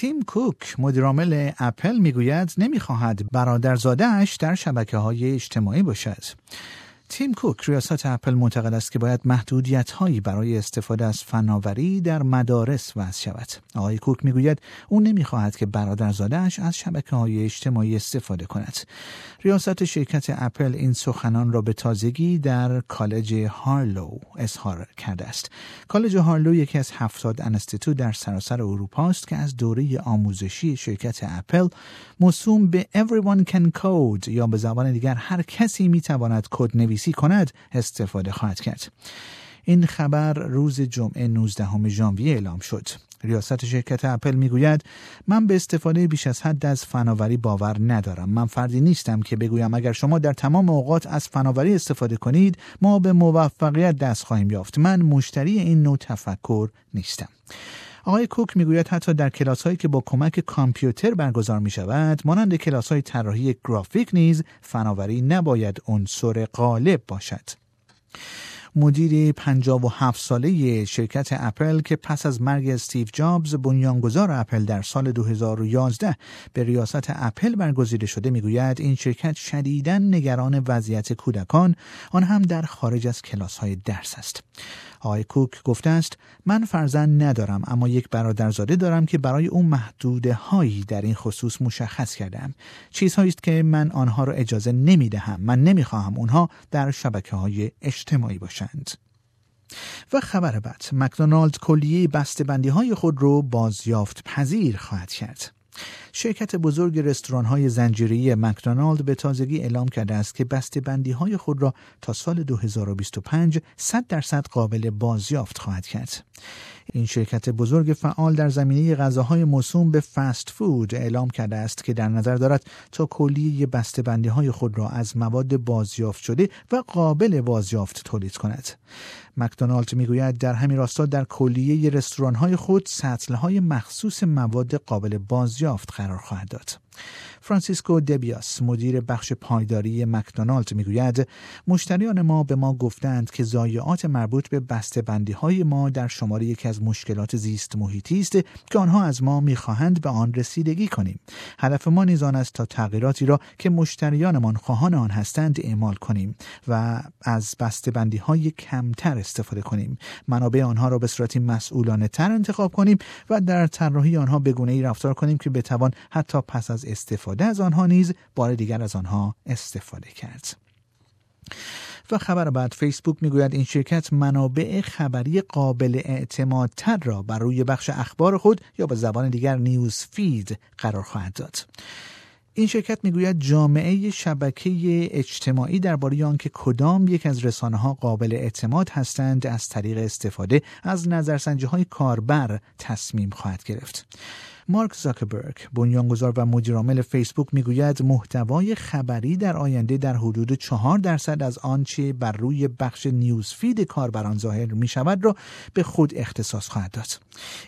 تیم کوک مدیرعامل اپل می‌گوید نمی‌خواهد برادرزادهاش در شبکه های اجتماعی باشد. تیم کوک ریاست اپل معتقد است که باید محدودیت هایی برای استفاده از فناوری در مدارس وضع شود. آقای کوک می‌گوید او نمی‌خواهد که برادرزادهاش از شبکه های اجتماعی استفاده کند. ریاست شرکت اپل این سخنان را به تازگی در کالج هارلو اظهار کرده است. کالج هارلو یکی از هفتاد انستیتو در سراسر اروپا است که از دوره آموزشی شرکت اپل موسوم به Everyone Can Code یا به زبان دیگر هر کسی می‌تواند کد نویسی کند استفاده خواهد کرد. این خبر روز جمعه 19 ژانویه اعلام شد. ریاست شرکت اپل می‌گوید من به استفاده بیش از حد از فناوری باور ندارم من فردی نیستم که بگویم اگر شما در تمام اوقات از فناوری استفاده کنید ما به موفقیت دست خواهیم یافت من مشتری این نوع تفکر نیستم آقای کوک می‌گوید حتی در کلاس هایی که با کمک کامپیوتر برگزار می شود مانند کلاس های طراحی گرافیک نیز فناوری نباید عنصر غالب باشد. مدیر 57 ساله شرکت اپل که پس از مرگ استیو جابز بنیانگذار اپل در سال 2011 به ریاست اپل برگزیده شده می‌گوید این شرکت شدیدا نگران وضعیت کودکان آن هم در خارج از کلاس های درس است. آقای کوک گفته است من فرزند ندارم اما یک برادرزاده دارم که برای او محدوده هایی در این خصوص مشخص کردم چیزهایی است که من آنها را اجازه نمی دهم من نمی خواهم اونها در شبکه های اجتماعی باشند. و خبر بعد مکدونالد کلیه بندی های خود را بازیافت پذیر خواهد کرد. شرکت بزرگ رستوران های زنجیری مکدونالد به تازگی اعلام کرده است که بسته بندی های خود را تا سال 2025 100 درصد قابل بازیافت خواهد کرد. این شرکت بزرگ فعال در زمینه غذاهای موسوم به فست فود اعلام کرده است که در نظر دارد تا کلیه بندی های خود را از مواد بازیافت شده و قابل بازیافت تولید کند. مکدونالد می‌گوید در همین راستا در کلیه رستوران های خود سطل های مخصوص مواد قابل بازیافت قرار خواهد داد. فرانسیسکو دبیاس مدیر بخش پایداری مکدونالد می‌گوید مشتریان ما به ما گفتند که ضایعات مربوط به بندی های ما در شماره یکی از مشکلات زیست محیطی است که آنها از ما می‌خواهند به آن رسیدگی کنیم. هدف ما نیز آن است تا تغییراتی را که مشتریانمان خواهان آن هستند اعمال کنیم و از بندی های کمتر استفاده کنیم. منابع آنها را به صورتی مسئولانه تر انتخاب کنیم و در طراحی آنها به گونه ای رفتار کنیم که بتوان حتی پس از استفاده از آنها نیز بار دیگر از آنها استفاده کرد و خبر بعد فیسبوک می‌گوید این شرکت منابع خبری قابل اعتمادتر را بر روی بخش اخبار خود یا به زبان دیگر نیوز فید قرار خواهد داد این شرکت می‌گوید جامعه شبکه اجتماعی درباره آنکه کدام یک از رسانه ها قابل اعتماد هستند از طریق استفاده از نظرسنجی های کاربر تصمیم خواهد گرفت. مارک زاکربرگ بنیانگذار و مدیرعامل فیسبوک می‌گوید محتوای خبری در آینده در حدود چهار درصد از آنچه بر روی بخش نیوزفید کاربران ظاهر می شود را به خود اختصاص خواهد داد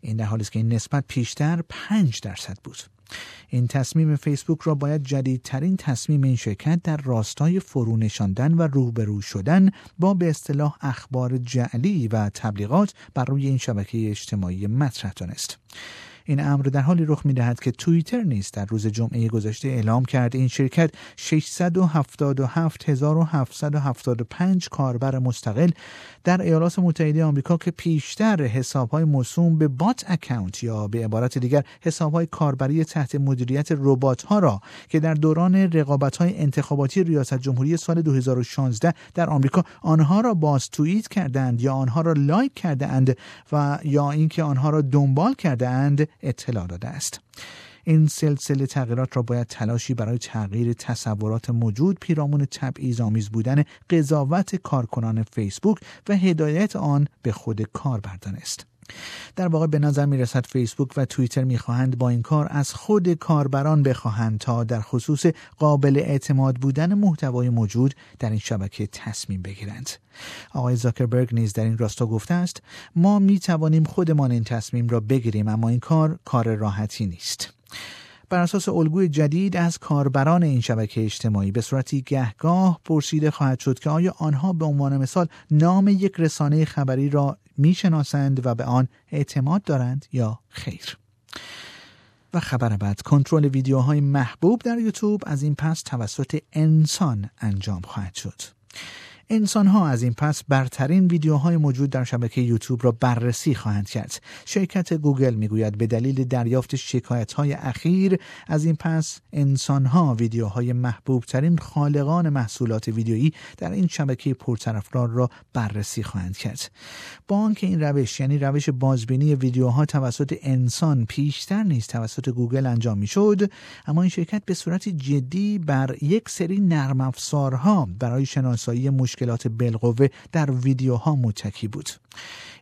این در حالی است که این نسبت پیشتر پنج درصد بود این تصمیم فیسبوک را باید جدیدترین تصمیم این شرکت در راستای فرو نشاندن و روبرو شدن با به اصطلاح اخبار جعلی و تبلیغات بر روی این شبکه اجتماعی مطرح دانست. این امر در حالی رخ می دهد که توییتر نیز در روز جمعه گذشته اعلام کرد این شرکت 677775 کاربر مستقل در ایالات متحده آمریکا که پیشتر حسابهای موسوم به بات اکاونت یا به عبارت دیگر حسابهای کاربری تحت مدیریت ربات ها را که در دوران رقابت های انتخاباتی ریاست جمهوری سال 2016 در آمریکا آنها را باز توییت کردند یا آنها را لایک کرده اند و یا اینکه آنها را دنبال کرده اند اطلاع داده است. این سلسله تغییرات را باید تلاشی برای تغییر تصورات موجود پیرامون تبعیض آمیز بودن قضاوت کارکنان فیسبوک و هدایت آن به خود کاربر است. در واقع به نظر می رسد فیسبوک و توییتر می خواهند با این کار از خود کاربران بخواهند تا در خصوص قابل اعتماد بودن محتوای موجود در این شبکه تصمیم بگیرند. آقای زاکربرگ نیز در این راستا گفته است ما می توانیم خودمان این تصمیم را بگیریم اما این کار کار راحتی نیست. بر اساس الگوی جدید از کاربران این شبکه اجتماعی به صورتی گهگاه پرسیده خواهد شد که آیا آنها به عنوان مثال نام یک رسانه خبری را می‌شناسند و به آن اعتماد دارند یا خیر. و خبر بعد کنترل ویدیوهای محبوب در یوتیوب از این پس توسط انسان انجام خواهد شد. انسان ها از این پس برترین ویدیوهای موجود در شبکه یوتیوب را بررسی خواهند کرد. شرکت گوگل می‌گوید به دلیل دریافت شکایت های اخیر از این پس انسان ها ویدیوهای محبوب ترین خالقان محصولات ویدیویی در این شبکه پرطرفدار را بررسی خواهند کرد. با آنکه این روش یعنی روش بازبینی ویدیوها توسط انسان پیشتر نیز توسط گوگل انجام می‌شد اما این شرکت به صورت جدی بر یک سری نرم افزارها برای شناسایی مشکل مشکلات بالقوه در ویدیوها متکی بود.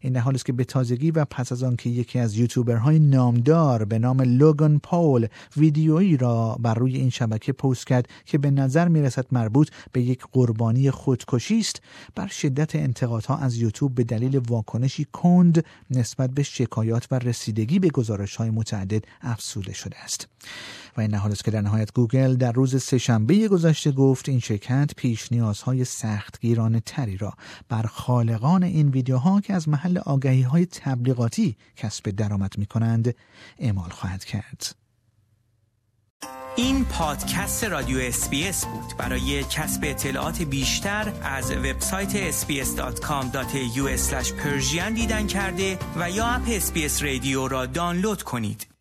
این حال است که به تازگی و پس از آن که یکی از یوتیوبرهای نامدار به نام لوگان پاول ویدیویی را بر روی این شبکه پست کرد که به نظر می رسد مربوط به یک قربانی خودکشی است بر شدت انتقادها از یوتیوب به دلیل واکنشی کند نسبت به شکایات و رسیدگی به گزارش های متعدد افسوده شده است. و این حال است که در نهایت گوگل در روز سهشنبه گذشته گفت این شرکت پیش نیازهای سختگیرانه تری را بر خالقان این ویدیوها که از محل آگهی های تبلیغاتی کسب درآمد می کنند اعمال خواهد کرد. این پادکست رادیو SBS بود برای کسب اطلاعات بیشتر از وبسایت sbs.com.au دیدن کرده و یا اپ SBS رادیو را دانلود کنید